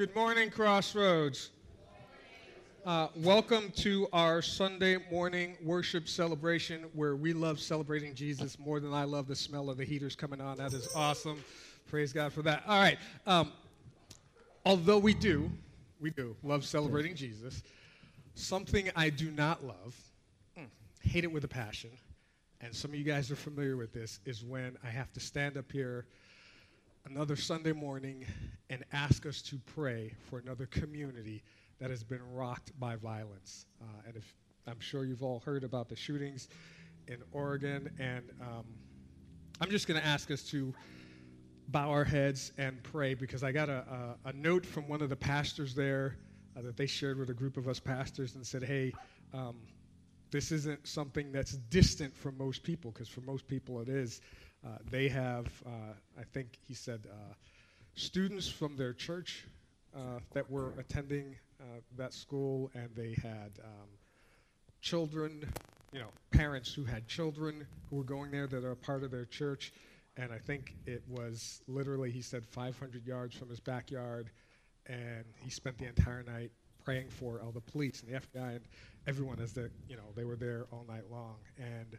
Good morning, Crossroads. Uh, welcome to our Sunday morning worship celebration where we love celebrating Jesus more than I love the smell of the heaters coming on. That is awesome. Praise God for that. All right. Um, although we do, we do love celebrating Jesus, something I do not love, hate it with a passion, and some of you guys are familiar with this, is when I have to stand up here another Sunday morning and ask us to pray for another community that has been rocked by violence. Uh, and if, I'm sure you've all heard about the shootings in Oregon, and um, I'm just going to ask us to bow our heads and pray because I got a, a, a note from one of the pastors there uh, that they shared with a group of us pastors and said, hey, um, this isn't something that's distant from most people, because for most people it is. Uh, they have, uh, I think he said, uh, students from their church that were attending that school, and they had um, children, you know, parents who had children who were going there that are part of their church. And I think it was literally, he said, 500 yards from his backyard, and he spent the entire night praying for all the police and the FBI and everyone as the, you know, they were there all night long. And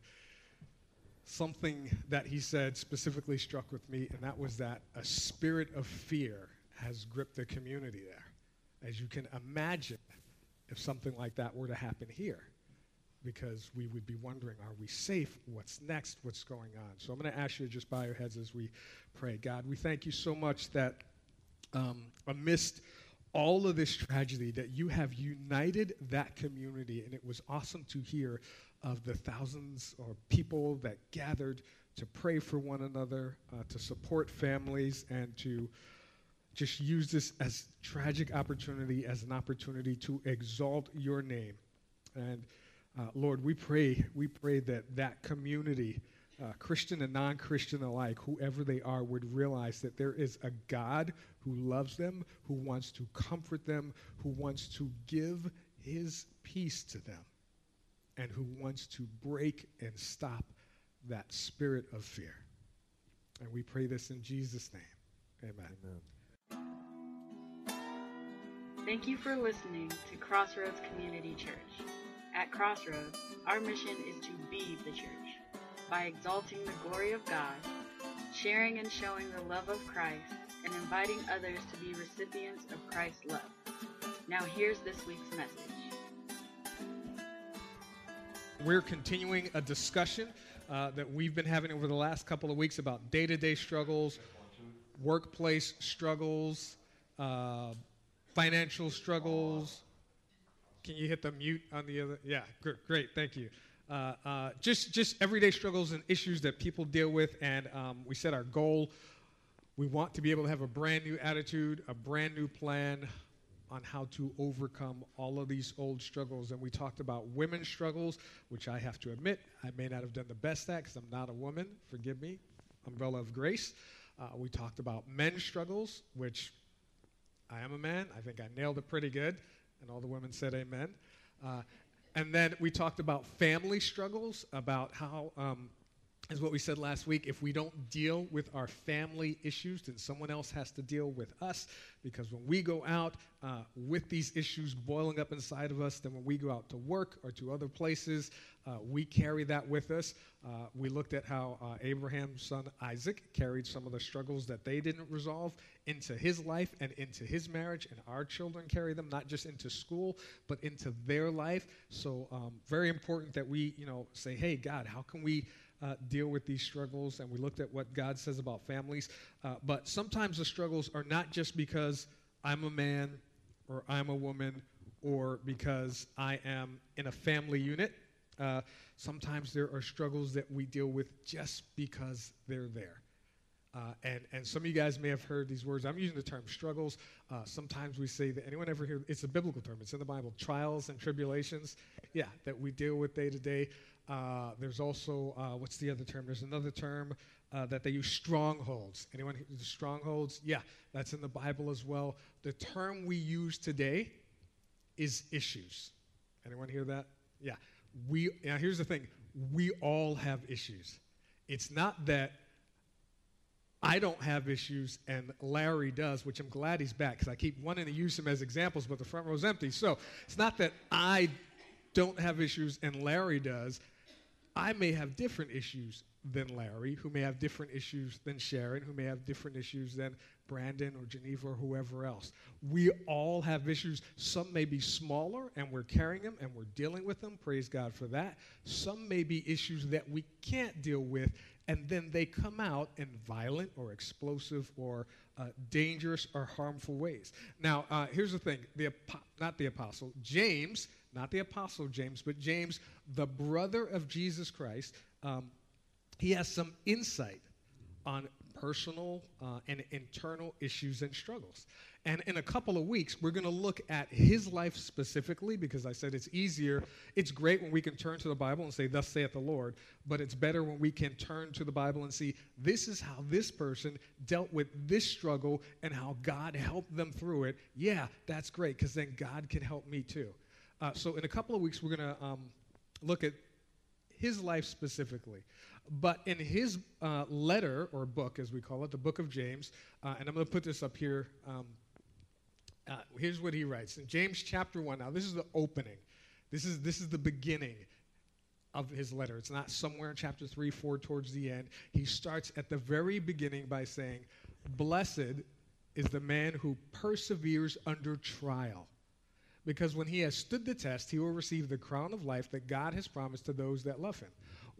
something that he said specifically struck with me, and that was that a spirit of fear has gripped the community there. As you can imagine, if something like that were to happen here, because we would be wondering, are we safe? What's next? What's going on? So I'm going to ask you to just bow your heads as we pray. God, we thank you so much that um, amidst all of this tragedy, that you have united that community, and it was awesome to hear of the thousands of people that gathered to pray for one another, uh, to support families, and to just use this as tragic opportunity as an opportunity to exalt your name. And uh, Lord, we pray, we pray that that community, uh, Christian and non-Christian alike, whoever they are, would realize that there is a God who loves them, who wants to comfort them, who wants to give His peace to them, and who wants to break and stop that spirit of fear. And we pray this in Jesus' name. Amen. Amen. Thank you for listening to Crossroads Community Church. At Crossroads, our mission is to be the church by exalting the glory of God, sharing and showing the love of Christ, and inviting others to be recipients of Christ's love. Now, here's this week's message. We're continuing a discussion uh, that we've been having over the last couple of weeks about day to day struggles, workplace struggles, uh, financial struggles. Can you hit the mute on the other? Yeah, great, great thank you. Uh, uh, just, just everyday struggles and issues that people deal with, and um, we set our goal. We want to be able to have a brand new attitude, a brand new plan on how to overcome all of these old struggles. And we talked about women's struggles, which I have to admit I may not have done the best at because I'm not a woman. Forgive me. Umbrella of grace. Uh, we talked about men's struggles, which I am a man. I think I nailed it pretty good. And all the women said amen. Uh, and then we talked about family struggles, about how, um, as what we said last week, if we don't deal with our family issues, then someone else has to deal with us. Because when we go out uh, with these issues boiling up inside of us, then when we go out to work or to other places, uh, we carry that with us. Uh, we looked at how uh, Abraham's son Isaac carried some of the struggles that they didn't resolve into his life and into his marriage, and our children carry them not just into school but into their life. So, um, very important that we, you know, say, "Hey, God, how can we?" Uh, deal with these struggles, and we looked at what God says about families. Uh, but sometimes the struggles are not just because I'm a man or I'm a woman or because I am in a family unit. Uh, sometimes there are struggles that we deal with just because they're there. Uh, and, and some of you guys may have heard these words. I'm using the term struggles. Uh, sometimes we say that anyone ever hear it's a biblical term, it's in the Bible trials and tribulations. Yeah, that we deal with day to day. Uh, there's also, uh, what's the other term? There's another term uh, that they use strongholds. Anyone the strongholds? Yeah, that's in the Bible as well. The term we use today is issues. Anyone hear that? Yeah. We, now here's the thing we all have issues. It's not that I don't have issues, and Larry does, which I'm glad he's back because I keep wanting to use him as examples, but the front row's empty. So it's not that I don't have issues and Larry does. I may have different issues than Larry, who may have different issues than Sharon, who may have different issues than Brandon or Geneva or whoever else. We all have issues. Some may be smaller and we're carrying them and we're dealing with them. Praise God for that. Some may be issues that we can't deal with and then they come out in violent or explosive or uh, dangerous or harmful ways. Now, uh, here's the thing the, not the apostle, James, not the apostle James, but James, the brother of Jesus Christ, um, he has some insight on personal uh, and internal issues and struggles. And in a couple of weeks, we're going to look at his life specifically because I said it's easier. It's great when we can turn to the Bible and say, Thus saith the Lord, but it's better when we can turn to the Bible and see this is how this person dealt with this struggle and how God helped them through it. Yeah, that's great because then God can help me too. Uh, so in a couple of weeks, we're going to um, look at his life specifically. But in his uh, letter, or book as we call it, the book of James, uh, and I'm going to put this up here. Um, uh, here's what he writes in James chapter 1. Now, this is the opening, this is, this is the beginning of his letter. It's not somewhere in chapter 3, 4 towards the end. He starts at the very beginning by saying, Blessed is the man who perseveres under trial. Because when he has stood the test, he will receive the crown of life that God has promised to those that love him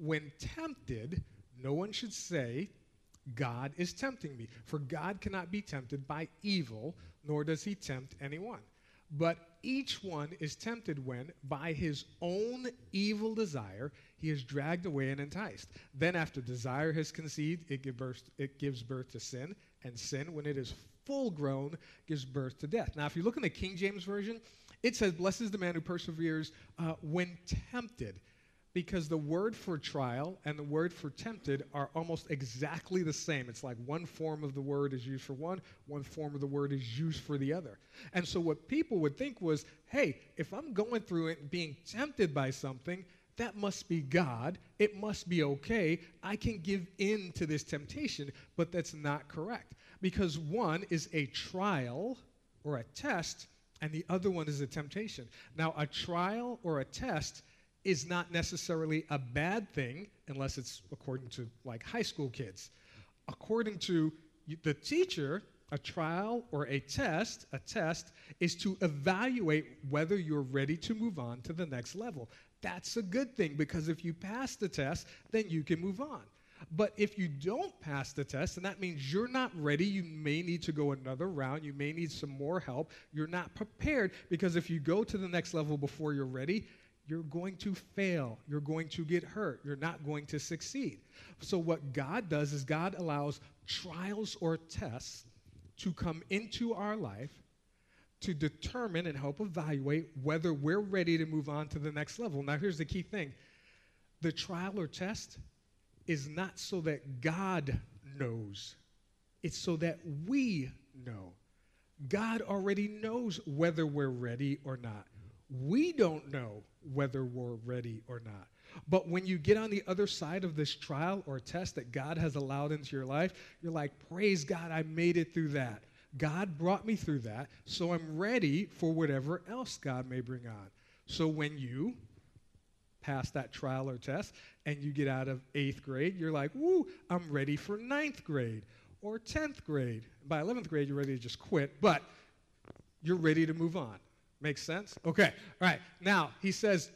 when tempted, no one should say, God is tempting me. For God cannot be tempted by evil, nor does he tempt anyone. But each one is tempted when, by his own evil desire, he is dragged away and enticed. Then, after desire has conceived, it, give birth, it gives birth to sin, and sin, when it is full grown, gives birth to death. Now, if you look in the King James Version, it says, Blessed is the man who perseveres uh, when tempted because the word for trial and the word for tempted are almost exactly the same. It's like one form of the word is used for one, one form of the word is used for the other. And so what people would think was, hey, if I'm going through it being tempted by something, that must be God. It must be okay. I can give in to this temptation, but that's not correct. Because one is a trial or a test, and the other one is a temptation. Now, a trial or a test is not necessarily a bad thing unless it's according to like high school kids. According to the teacher, a trial or a test, a test is to evaluate whether you're ready to move on to the next level. That's a good thing because if you pass the test, then you can move on. But if you don't pass the test, and that means you're not ready, you may need to go another round, you may need some more help, you're not prepared because if you go to the next level before you're ready, you're going to fail. You're going to get hurt. You're not going to succeed. So, what God does is God allows trials or tests to come into our life to determine and help evaluate whether we're ready to move on to the next level. Now, here's the key thing the trial or test is not so that God knows, it's so that we know. God already knows whether we're ready or not. We don't know whether we're ready or not. But when you get on the other side of this trial or test that God has allowed into your life, you're like, Praise God, I made it through that. God brought me through that, so I'm ready for whatever else God may bring on. So when you pass that trial or test and you get out of eighth grade, you're like, Woo, I'm ready for ninth grade or 10th grade. By 11th grade, you're ready to just quit, but you're ready to move on. Makes sense? Okay. All right. Now, he says,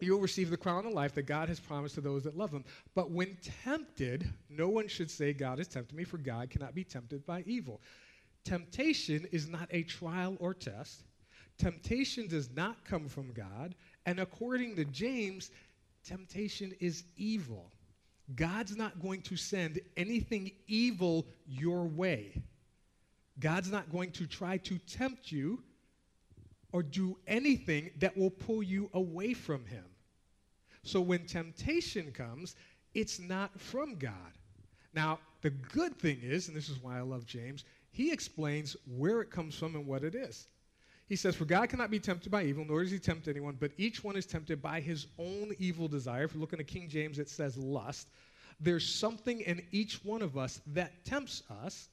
You'll receive the crown of life that God has promised to those that love him. But when tempted, no one should say, God has tempted me, for God cannot be tempted by evil. Temptation is not a trial or test. Temptation does not come from God. And according to James, temptation is evil. God's not going to send anything evil your way. God's not going to try to tempt you or do anything that will pull you away from Him. So when temptation comes, it's not from God. Now, the good thing is, and this is why I love James, he explains where it comes from and what it is. He says, For God cannot be tempted by evil, nor does he tempt anyone, but each one is tempted by his own evil desire. If you look in the King James, it says lust. There's something in each one of us that tempts us,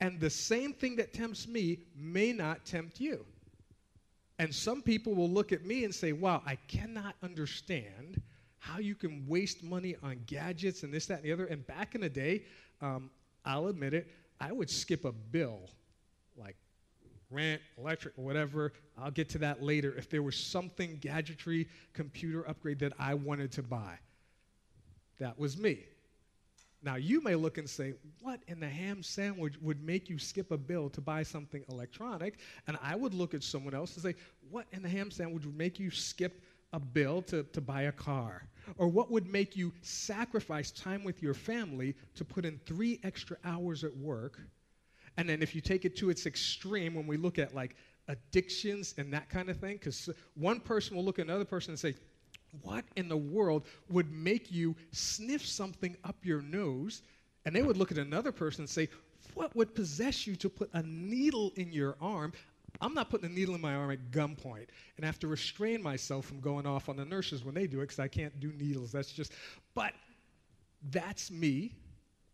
and the same thing that tempts me may not tempt you. And some people will look at me and say, Wow, I cannot understand how you can waste money on gadgets and this, that, and the other. And back in the day, um, I'll admit it, I would skip a bill like rent, electric, whatever. I'll get to that later. If there was something gadgetry, computer upgrade that I wanted to buy, that was me. Now, you may look and say, What in the ham sandwich would make you skip a bill to buy something electronic? And I would look at someone else and say, What in the ham sandwich would make you skip a bill to, to buy a car? Or what would make you sacrifice time with your family to put in three extra hours at work? And then if you take it to its extreme, when we look at like addictions and that kind of thing, because one person will look at another person and say, what in the world would make you sniff something up your nose? And they would look at another person and say, What would possess you to put a needle in your arm? I'm not putting a needle in my arm at gunpoint and have to restrain myself from going off on the nurses when they do it because I can't do needles. That's just, but that's me,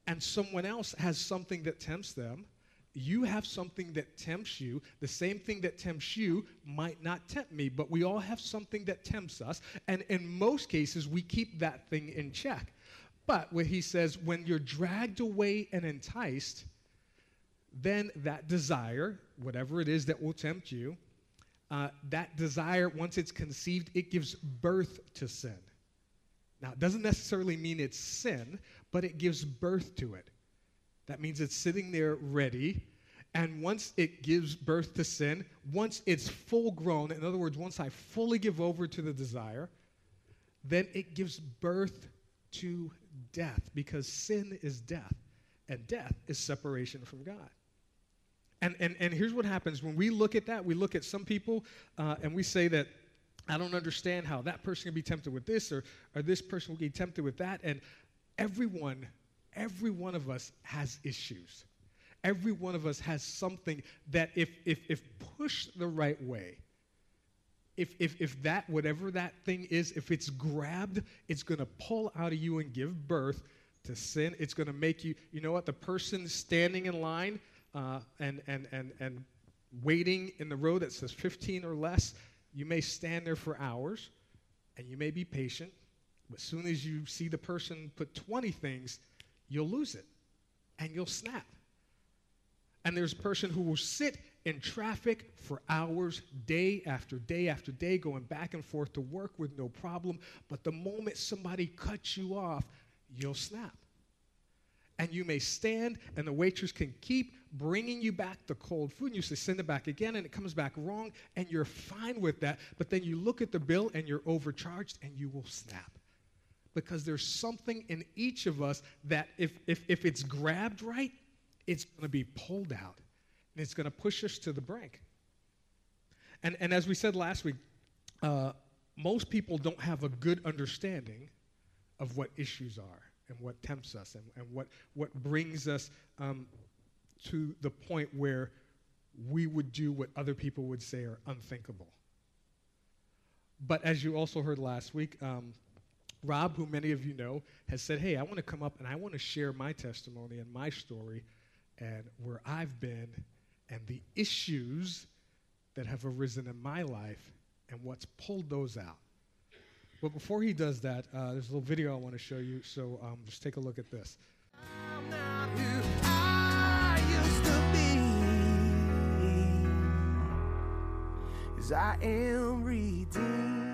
and someone else has something that tempts them. You have something that tempts you. The same thing that tempts you might not tempt me, but we all have something that tempts us. And in most cases, we keep that thing in check. But what he says, when you're dragged away and enticed, then that desire, whatever it is that will tempt you, uh, that desire, once it's conceived, it gives birth to sin. Now, it doesn't necessarily mean it's sin, but it gives birth to it. That means it's sitting there ready. And once it gives birth to sin, once it's full grown, in other words, once I fully give over to the desire, then it gives birth to death because sin is death and death is separation from God. And, and, and here's what happens when we look at that, we look at some people uh, and we say that, I don't understand how that person can be tempted with this or, or this person will be tempted with that. And everyone, every one of us has issues. Every one of us has something that, if, if, if pushed the right way, if, if, if that, whatever that thing is, if it's grabbed, it's going to pull out of you and give birth to sin. It's going to make you, you know what, the person standing in line uh, and, and, and, and waiting in the row that says 15 or less, you may stand there for hours and you may be patient. But as soon as you see the person put 20 things, you'll lose it and you'll snap. And there's a person who will sit in traffic for hours, day after day after day, going back and forth to work with no problem. But the moment somebody cuts you off, you'll snap. And you may stand, and the waitress can keep bringing you back the cold food. And you say, send it back again, and it comes back wrong, and you're fine with that. But then you look at the bill, and you're overcharged, and you will snap. Because there's something in each of us that, if, if, if it's grabbed right, it's going to be pulled out, and it's going to push us to the brink. And, and as we said last week, uh, most people don't have a good understanding of what issues are and what tempts us and, and what, what brings us um, to the point where we would do what other people would say are unthinkable. But as you also heard last week, um, Rob, who many of you know, has said, Hey, I want to come up and I want to share my testimony and my story and where I've been and the issues that have arisen in my life and what's pulled those out. But before he does that, uh, there's a little video I want to show you, so um, just take a look at this. I am redeemed.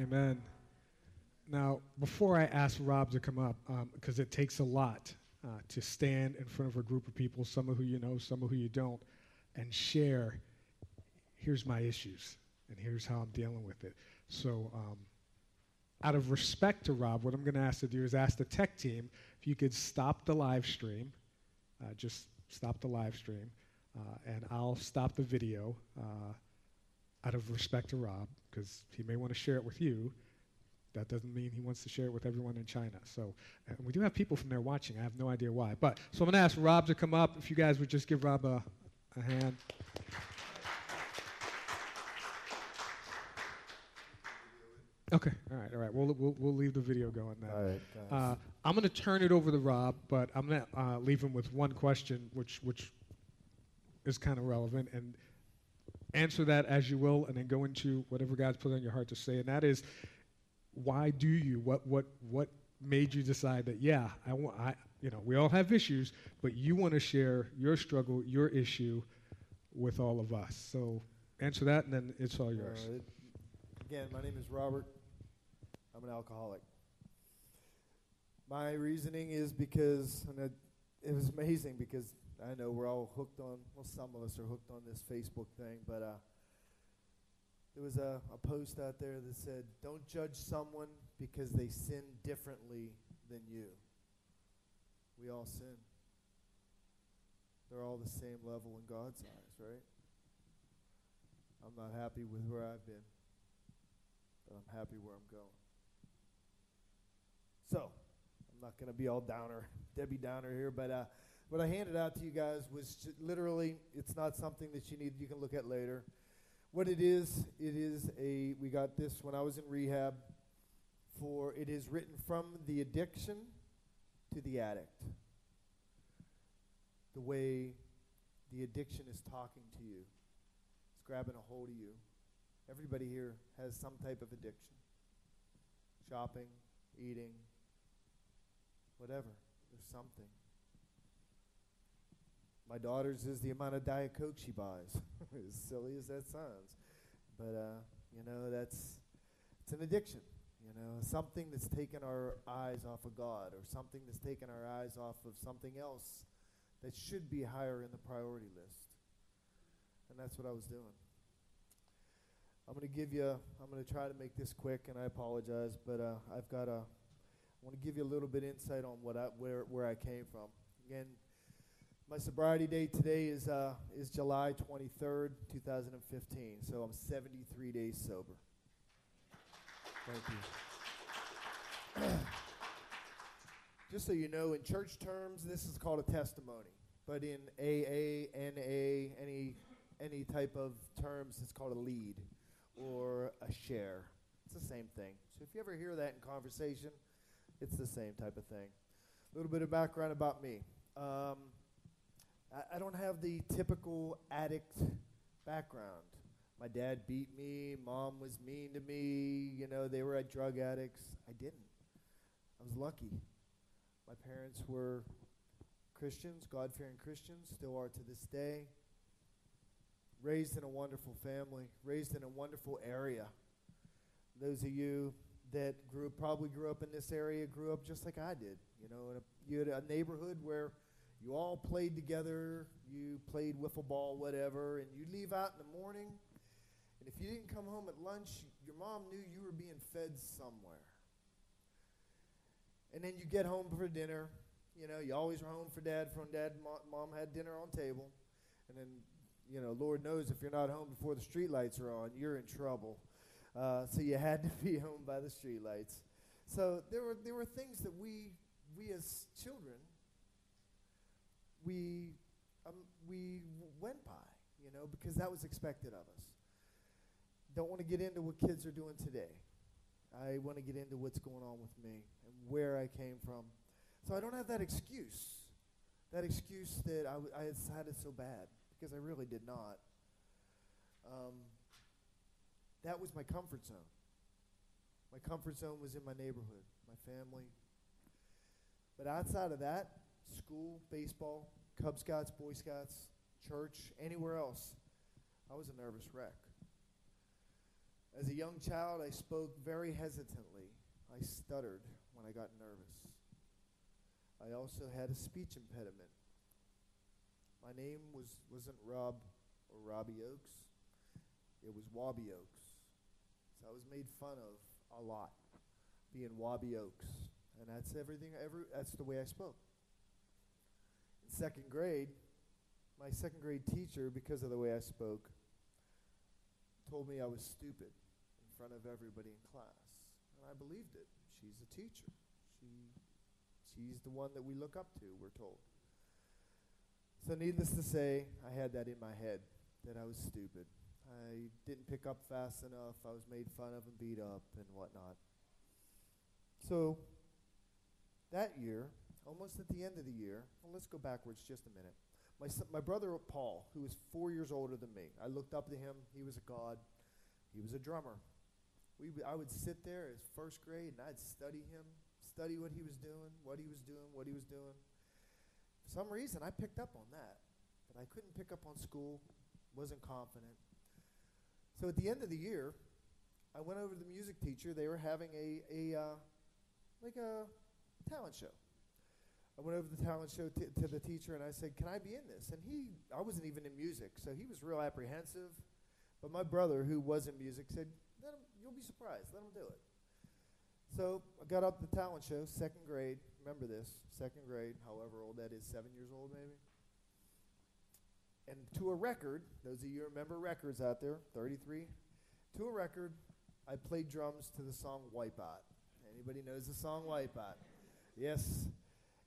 Amen. Now, before I ask Rob to come up, because um, it takes a lot uh, to stand in front of a group of people, some of who you know, some of who you don't, and share, here's my issues, and here's how I'm dealing with it. So, um, out of respect to Rob, what I'm going to ask to do is ask the tech team if you could stop the live stream, uh, just stop the live stream, uh, and I'll stop the video uh, out of respect to Rob, because he may want to share it with you. that doesn't mean he wants to share it with everyone in China. So we do have people from there watching. I have no idea why. But so I'm going to ask Rob to come up. If you guys would just give Rob a, a hand. Okay, all right, all right. We'll, we'll, we'll leave the video going now. All right, uh, I'm going to turn it over to Rob, but I'm going to uh, leave him with one question, which, which is kind of relevant, and answer that as you will, and then go into whatever God's put on your heart to say. And that is, why do you? What, what, what made you decide that, yeah, I want, I, you know, we all have issues, but you want to share your struggle, your issue with all of us. So answer that, and then it's all yours. Uh, it, again, my name is Robert. I'm an alcoholic. My reasoning is because, and it, it was amazing because I know we're all hooked on, well, some of us are hooked on this Facebook thing, but uh, there was a, a post out there that said, Don't judge someone because they sin differently than you. We all sin. They're all the same level in God's eyes, right? I'm not happy with where I've been, but I'm happy where I'm going. So, I'm not going to be all downer, Debbie Downer here, but uh, what I handed out to you guys was literally, it's not something that you need, you can look at later. What it is, it is a, we got this when I was in rehab, for it is written from the addiction to the addict. The way the addiction is talking to you, it's grabbing a hold of you. Everybody here has some type of addiction shopping, eating, whatever. There's something. My daughter's is the amount of Diet Coke she buys. as silly as that sounds. But, uh, you know, that's, it's an addiction. You know, something that's taken our eyes off of God or something that's taken our eyes off of something else that should be higher in the priority list. And that's what I was doing. I'm going to give you, I'm going to try to make this quick, and I apologize, but uh, I've got a, I want to give you a little bit insight on what I, where, where I came from. Again, my sobriety date today is, uh, is July 23rd, 2015. So I'm 73 days sober. Thank you. Just so you know, in church terms, this is called a testimony. But in AA, NA, any, any type of terms, it's called a lead or a share. It's the same thing. So if you ever hear that in conversation, it's the same type of thing. A little bit of background about me. Um, I, I don't have the typical addict background. My dad beat me, mom was mean to me, you know, they were at drug addicts. I didn't. I was lucky. My parents were Christians, God fearing Christians, still are to this day. Raised in a wonderful family, raised in a wonderful area. Those of you that grew probably grew up in this area grew up just like I did. You know, a, you had a neighborhood where you all played together, you played wiffle ball, whatever, and you'd leave out in the morning, and if you didn't come home at lunch, your mom knew you were being fed somewhere. And then you get home for dinner. You know, you always were home for dad. From dad, mom had dinner on table, and then you know, Lord knows if you're not home before the street lights are on, you're in trouble. Uh, so you had to be home by the streetlights. So there were there were things that we we as children we um, we went by, you know, because that was expected of us. Don't want to get into what kids are doing today. I want to get into what's going on with me and where I came from. So I don't have that excuse, that excuse that I, w- I had it so bad, because I really did not. Um, that was my comfort zone. My comfort zone was in my neighborhood, my family. But outside of that, school, baseball, Cub Scouts, Boy Scouts, church, anywhere else, I was a nervous wreck. As a young child, I spoke very hesitantly. I stuttered when I got nervous. I also had a speech impediment. My name was, wasn't Rob or Robbie Oaks, It was Wobby Oaks. So I was made fun of a lot, being Wobby Oaks. And that's everything, every, that's the way I spoke. Second grade, my second grade teacher, because of the way I spoke, told me I was stupid in front of everybody in class. And I believed it. She's a teacher. She, she's the one that we look up to, we're told. So, needless to say, I had that in my head that I was stupid. I didn't pick up fast enough. I was made fun of and beat up and whatnot. So, that year, almost at the end of the year, well, let's go backwards just a minute. My, son, my brother Paul, who was four years older than me, I looked up to him. He was a god. He was a drummer. We, I would sit there as first grade and I'd study him, study what he was doing, what he was doing, what he was doing. For some reason, I picked up on that, but I couldn't pick up on school, wasn't confident. So at the end of the year, I went over to the music teacher. They were having a, a uh, like a talent show. I went over to the talent show t- to the teacher and I said, "Can I be in this?" And he, I wasn't even in music, so he was real apprehensive. But my brother, who was in music, said, Let him, "You'll be surprised. Let him do it." So I got up the talent show, second grade. Remember this, second grade, however old that is, seven years old maybe. And to a record, those of you remember records out there, 33, to a record, I played drums to the song Wipeout. Anybody knows the song Wipeout? Yes.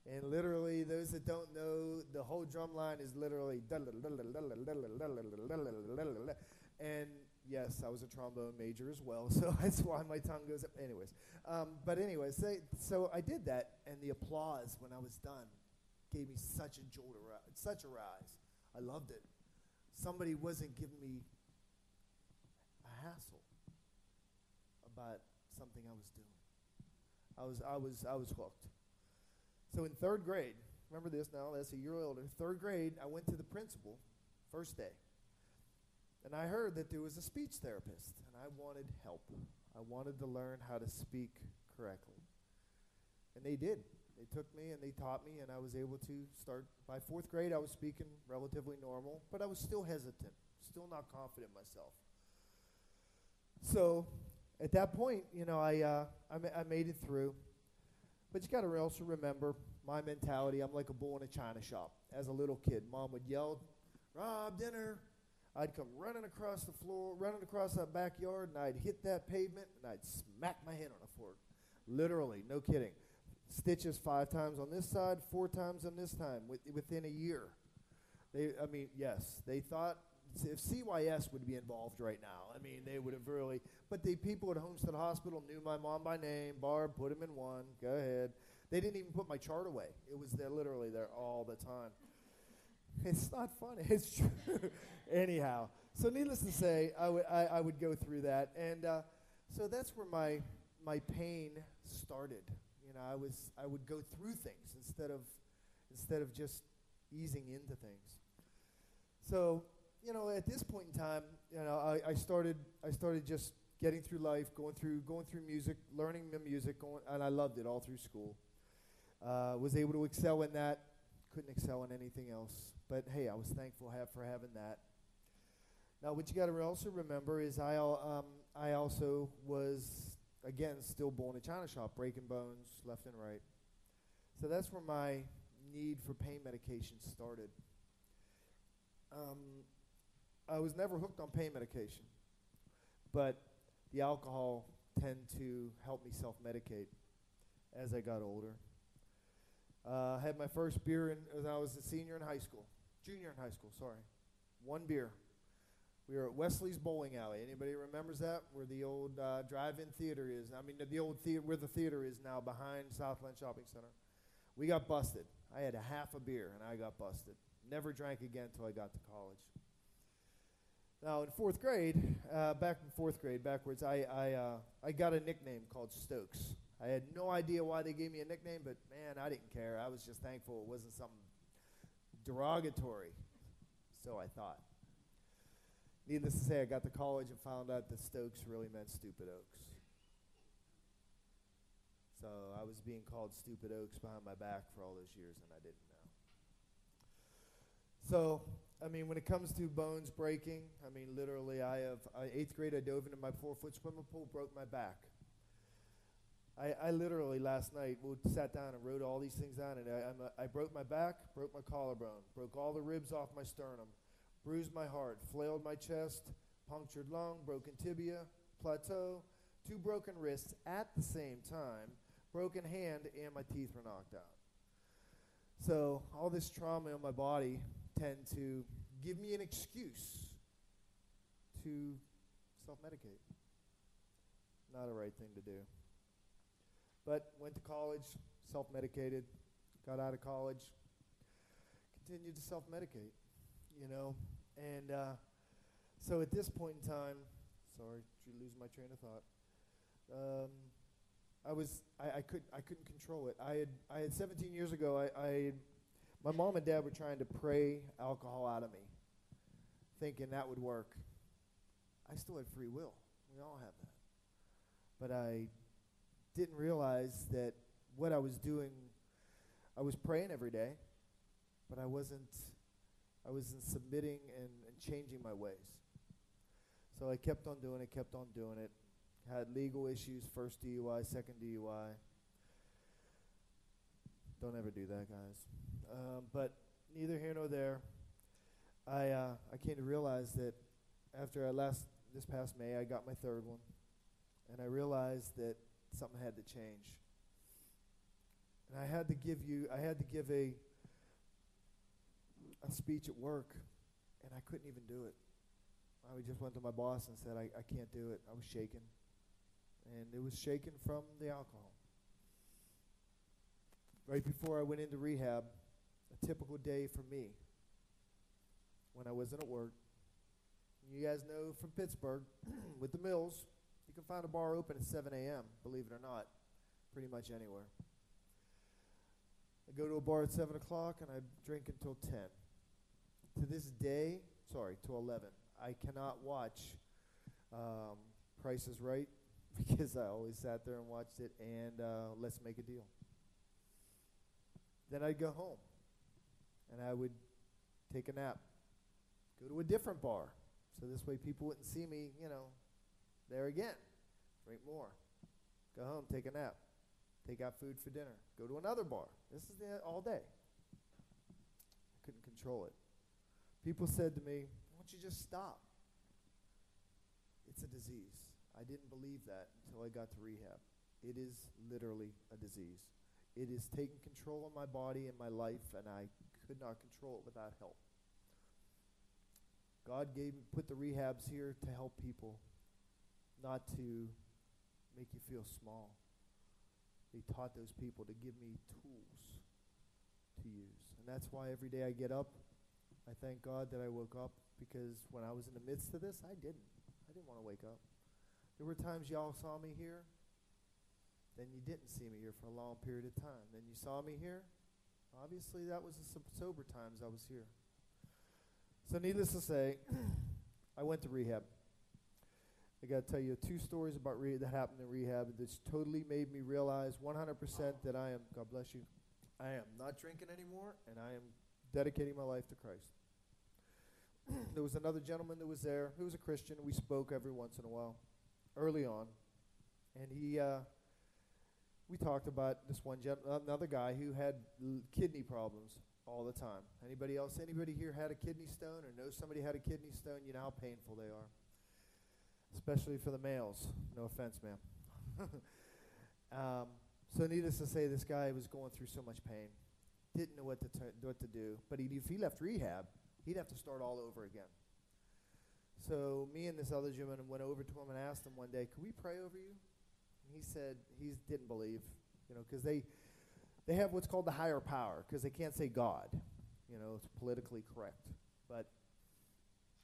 And literally, those that don't know, the whole drum line is literally. And yes, I was a trombone major as well, so that's why my tongue goes up. Anyways, um, but anyways, they, so I did that, and the applause when I was done gave me such a jolt, such a rise. I loved it. Somebody wasn't giving me a hassle about something I was doing. I was, I was, I was hooked. So in third grade, remember this now, that's a year older. Third grade, I went to the principal, first day. And I heard that there was a speech therapist, and I wanted help. I wanted to learn how to speak correctly. And they did. They took me and they taught me, and I was able to start. By fourth grade, I was speaking relatively normal, but I was still hesitant, still not confident myself. So at that point, you know, I, uh, I, ma- I made it through. But you got to also remember my mentality. I'm like a bull in a china shop. As a little kid, mom would yell, Rob, dinner. I'd come running across the floor, running across that backyard, and I'd hit that pavement, and I'd smack my head on the floor. Literally, no kidding. Stitches five times on this side, four times on this time, with, within a year. They, I mean, yes, they thought if CYS would be involved right now, I mean, they would have really. But the people at Homestead Hospital knew my mom by name. Barb, put him in one. Go ahead. They didn't even put my chart away. It was there, literally there all the time. It's not funny. It's true. Anyhow, so needless to say, I would I, would go through that, and uh, so that's where my my pain started. You know, I was I would go through things instead of instead of just easing into things. So you know, at this point in time, you know, I, I started I started just getting through life, going through going through music, learning the music, going, and I loved it all through school. Uh, was able to excel in that. Couldn't excel in anything else. But hey, I was thankful have, for having that. Now, what you got to also remember is I um, I also was again still born in a china shop, breaking bones left and right. So that's where my need for pain medication started. I was never hooked on pain medication, but the alcohol tend to help me self-medicate as I got older. Uh, I had my first beer in, as I was a senior in high school, junior in high school. Sorry, one beer. We were at Wesley's Bowling Alley. Anybody remembers that? Where the old uh, drive-in theater is. I mean, the old theater where the theater is now behind Southland Shopping Center. We got busted. I had a half a beer and I got busted. Never drank again until I got to college. Now in fourth grade, uh, back in fourth grade, backwards, I I, uh, I got a nickname called Stokes. I had no idea why they gave me a nickname, but man, I didn't care. I was just thankful it wasn't something derogatory. So I thought. Needless to say, I got to college and found out that Stokes really meant Stupid Oaks. So I was being called Stupid Oaks behind my back for all those years, and I didn't know. So, I mean, when it comes to bones breaking, I mean, literally, I have eighth grade. I dove into my four-foot swimming pool, broke my back. I, I literally last night sat down and wrote all these things down, and I, I broke my back, broke my collarbone, broke all the ribs off my sternum, bruised my heart, flailed my chest, punctured lung, broken tibia, plateau, two broken wrists at the same time, broken hand, and my teeth were knocked out. So all this trauma in my body tend to give me an excuse to self-medicate. Not a right thing to do. But went to college, self-medicated, got out of college, continued to self-medicate, you know. And uh, so at this point in time, sorry, did you lose my train of thought? Um, I was I, I could I couldn't control it. I had I had 17 years ago. I, I my mom and dad were trying to pray alcohol out of me, thinking that would work. I still had free will. We all have that. But I didn't realize that what I was doing, I was praying every day, but I wasn't, I wasn't submitting and, and changing my ways. So I kept on doing it, kept on doing it. Had legal issues, first DUI, second DUI. Don't ever do that, guys. Um, but neither here nor there. I uh, I came to realize that after I last this past May, I got my third one, and I realized that something had to change. And I had to give you, I had to give a a speech at work, and I couldn't even do it. I just went to my boss and said, I, I can't do it. I was shaking. And it was shaken from the alcohol. Right before I went into rehab, a typical day for me, when I wasn't at work, you guys know from Pittsburgh, with the mills, you can find a bar open at 7 a.m., believe it or not, pretty much anywhere. I go to a bar at 7 o'clock and I drink until 10. To this day, sorry, to 11, I cannot watch um, Price is Right because I always sat there and watched it and uh, Let's Make a Deal. Then I'd go home and I would take a nap, go to a different bar. So this way people wouldn't see me, you know, there again. Drink more. Go home, take a nap. Take out food for dinner. Go to another bar. This is the, all day. I couldn't control it. People said to me, why don't you just stop? It's a disease. I didn't believe that until I got to rehab. It is literally a disease. It is taking control of my body and my life, and I could not control it without help. God gave put the rehabs here to help people, not to make you feel small. He taught those people to give me tools to use. And that's why every day I get up, I thank God that I woke up because when I was in the midst of this, I didn't. I didn't want to wake up. There were times y'all saw me here, then you didn't see me here for a long period of time. Then you saw me here. Obviously, that was the sober times I was here. So, needless to say, I went to rehab. I got to tell you two stories about that happened in rehab that totally made me realize 100% that I am, God bless you, I am not drinking anymore and I am dedicating my life to Christ. there was another gentleman that was there who was a Christian. We spoke every once in a while, early on. And he, uh, we talked about this one, gen- another guy who had l- kidney problems all the time. Anybody else? Anybody here had a kidney stone or know somebody had a kidney stone? You know how painful they are, especially for the males. No offense, ma'am. um, so needless to say, this guy was going through so much pain, didn't know what to t- what to do. But he, if he left rehab, he'd have to start all over again. So me and this other gentleman went over to him and asked him one day, "Could we pray over you?" And he said he didn't believe, you know, because they they have what's called the higher power because they can't say God. You know, it's politically correct. But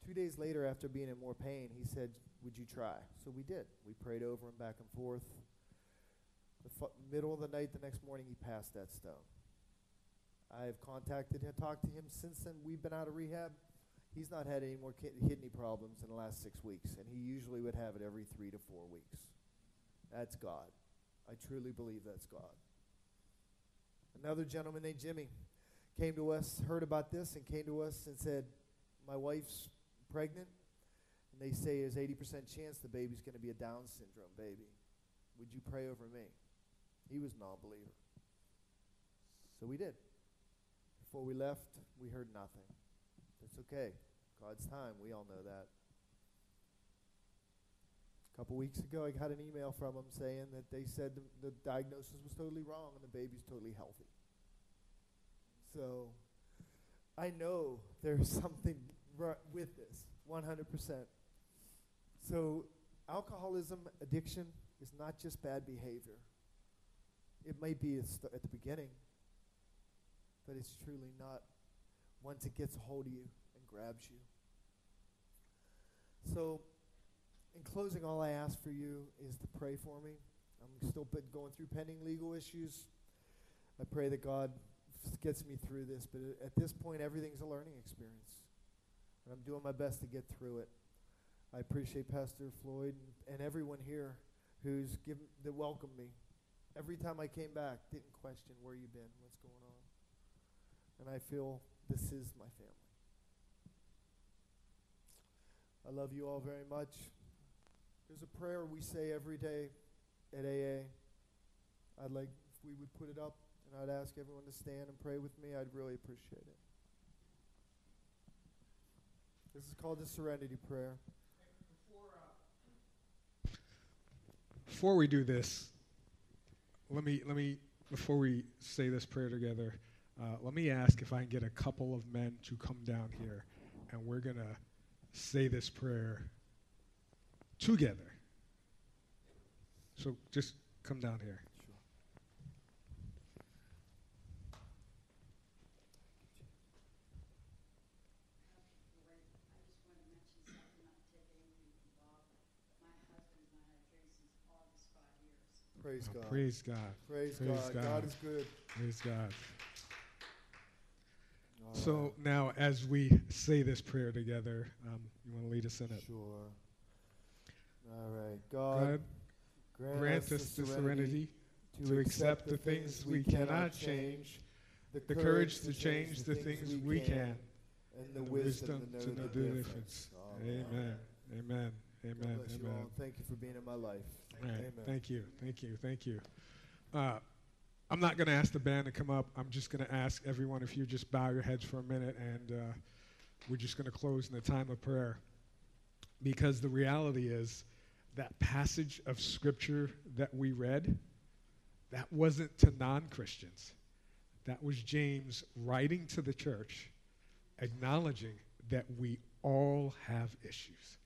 two days later, after being in more pain, he said, Would you try? So we did. We prayed over him back and forth. The fu- middle of the night, the next morning, he passed that stone. I have contacted him, talked to him since then. We've been out of rehab. He's not had any more ki- kidney problems in the last six weeks, and he usually would have it every three to four weeks. That's God. I truly believe that's God. Another gentleman named Jimmy came to us, heard about this, and came to us and said, My wife's pregnant, and they say there's 80% chance the baby's going to be a Down syndrome baby. Would you pray over me? He was non believer. So we did. Before we left, we heard nothing. It's okay. God's time. We all know that. Couple weeks ago, I got an email from them saying that they said the, the diagnosis was totally wrong and the baby's totally healthy. So I know there's something r- with this, 100%. So alcoholism, addiction is not just bad behavior. It may be st- at the beginning, but it's truly not once it gets a hold of you and grabs you. So, in closing, all I ask for you is to pray for me. I'm still going through pending legal issues. I pray that God gets me through this, but at this point, everything's a learning experience. And I'm doing my best to get through it. I appreciate Pastor Floyd and, and everyone here who's given that welcomed me. Every time I came back, didn't question where you've been, what's going on. And I feel this is my family. I love you all very much. There's a prayer we say every day at AA. I'd like if we would put it up and I'd ask everyone to stand and pray with me. I'd really appreciate it. This is called the Serenity Prayer. Before we do this, let me let me before we say this prayer together, uh, let me ask if I can get a couple of men to come down here, and we're gonna say this prayer together. So just come down here. Sure. Praise Oh, God. praise God. Praise, praise God. God. God. is good. Praise God. All So right. now, as we say this prayer together, um, you want to lead us in it? Sure. All right. God, God, grant, grant us the serenity to accept the things we cannot change, the courage to change the things we can, and the wisdom to know the difference. difference. Amen. Amen. Amen. God Amen. bless you all. Thank you for being in my life. Right. Amen. Thank you. Thank you. Thank you. Uh, I'm not going to ask the band to come up. I'm just going to ask everyone if you just bow your heads for a minute, and uh, we're just going to close in a time of prayer. Because the reality is, that passage of scripture that we read, that wasn't to non Christians. That was James writing to the church, acknowledging that we all have issues.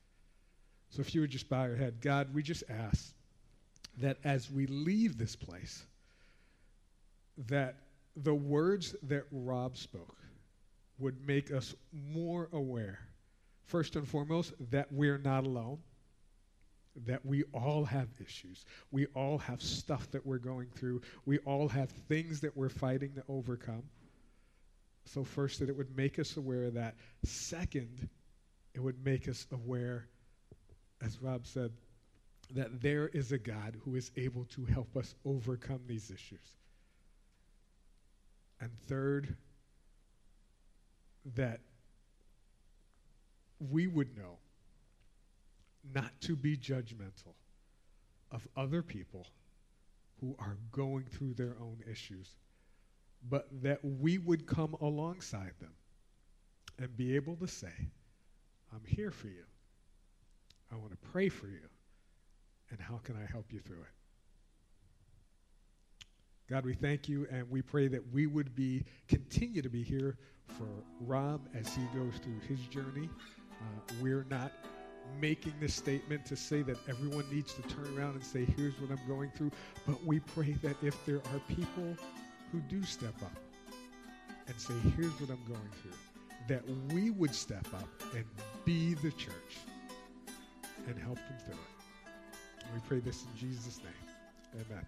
So if you would just bow your head, God, we just ask that as we leave this place, that the words that Rob spoke would make us more aware, first and foremost, that we're not alone, that we all have issues. We all have stuff that we're going through. We all have things that we're fighting to overcome. So, first, that it would make us aware of that. Second, it would make us aware, as Rob said, that there is a God who is able to help us overcome these issues. And third, that we would know not to be judgmental of other people who are going through their own issues, but that we would come alongside them and be able to say, I'm here for you. I want to pray for you. And how can I help you through it? God, we thank you and we pray that we would be continue to be here for Rob as he goes through his journey. Uh, we're not making this statement to say that everyone needs to turn around and say, here's what I'm going through. But we pray that if there are people who do step up and say, here's what I'm going through, that we would step up and be the church and help them through it. We pray this in Jesus' name. Amen.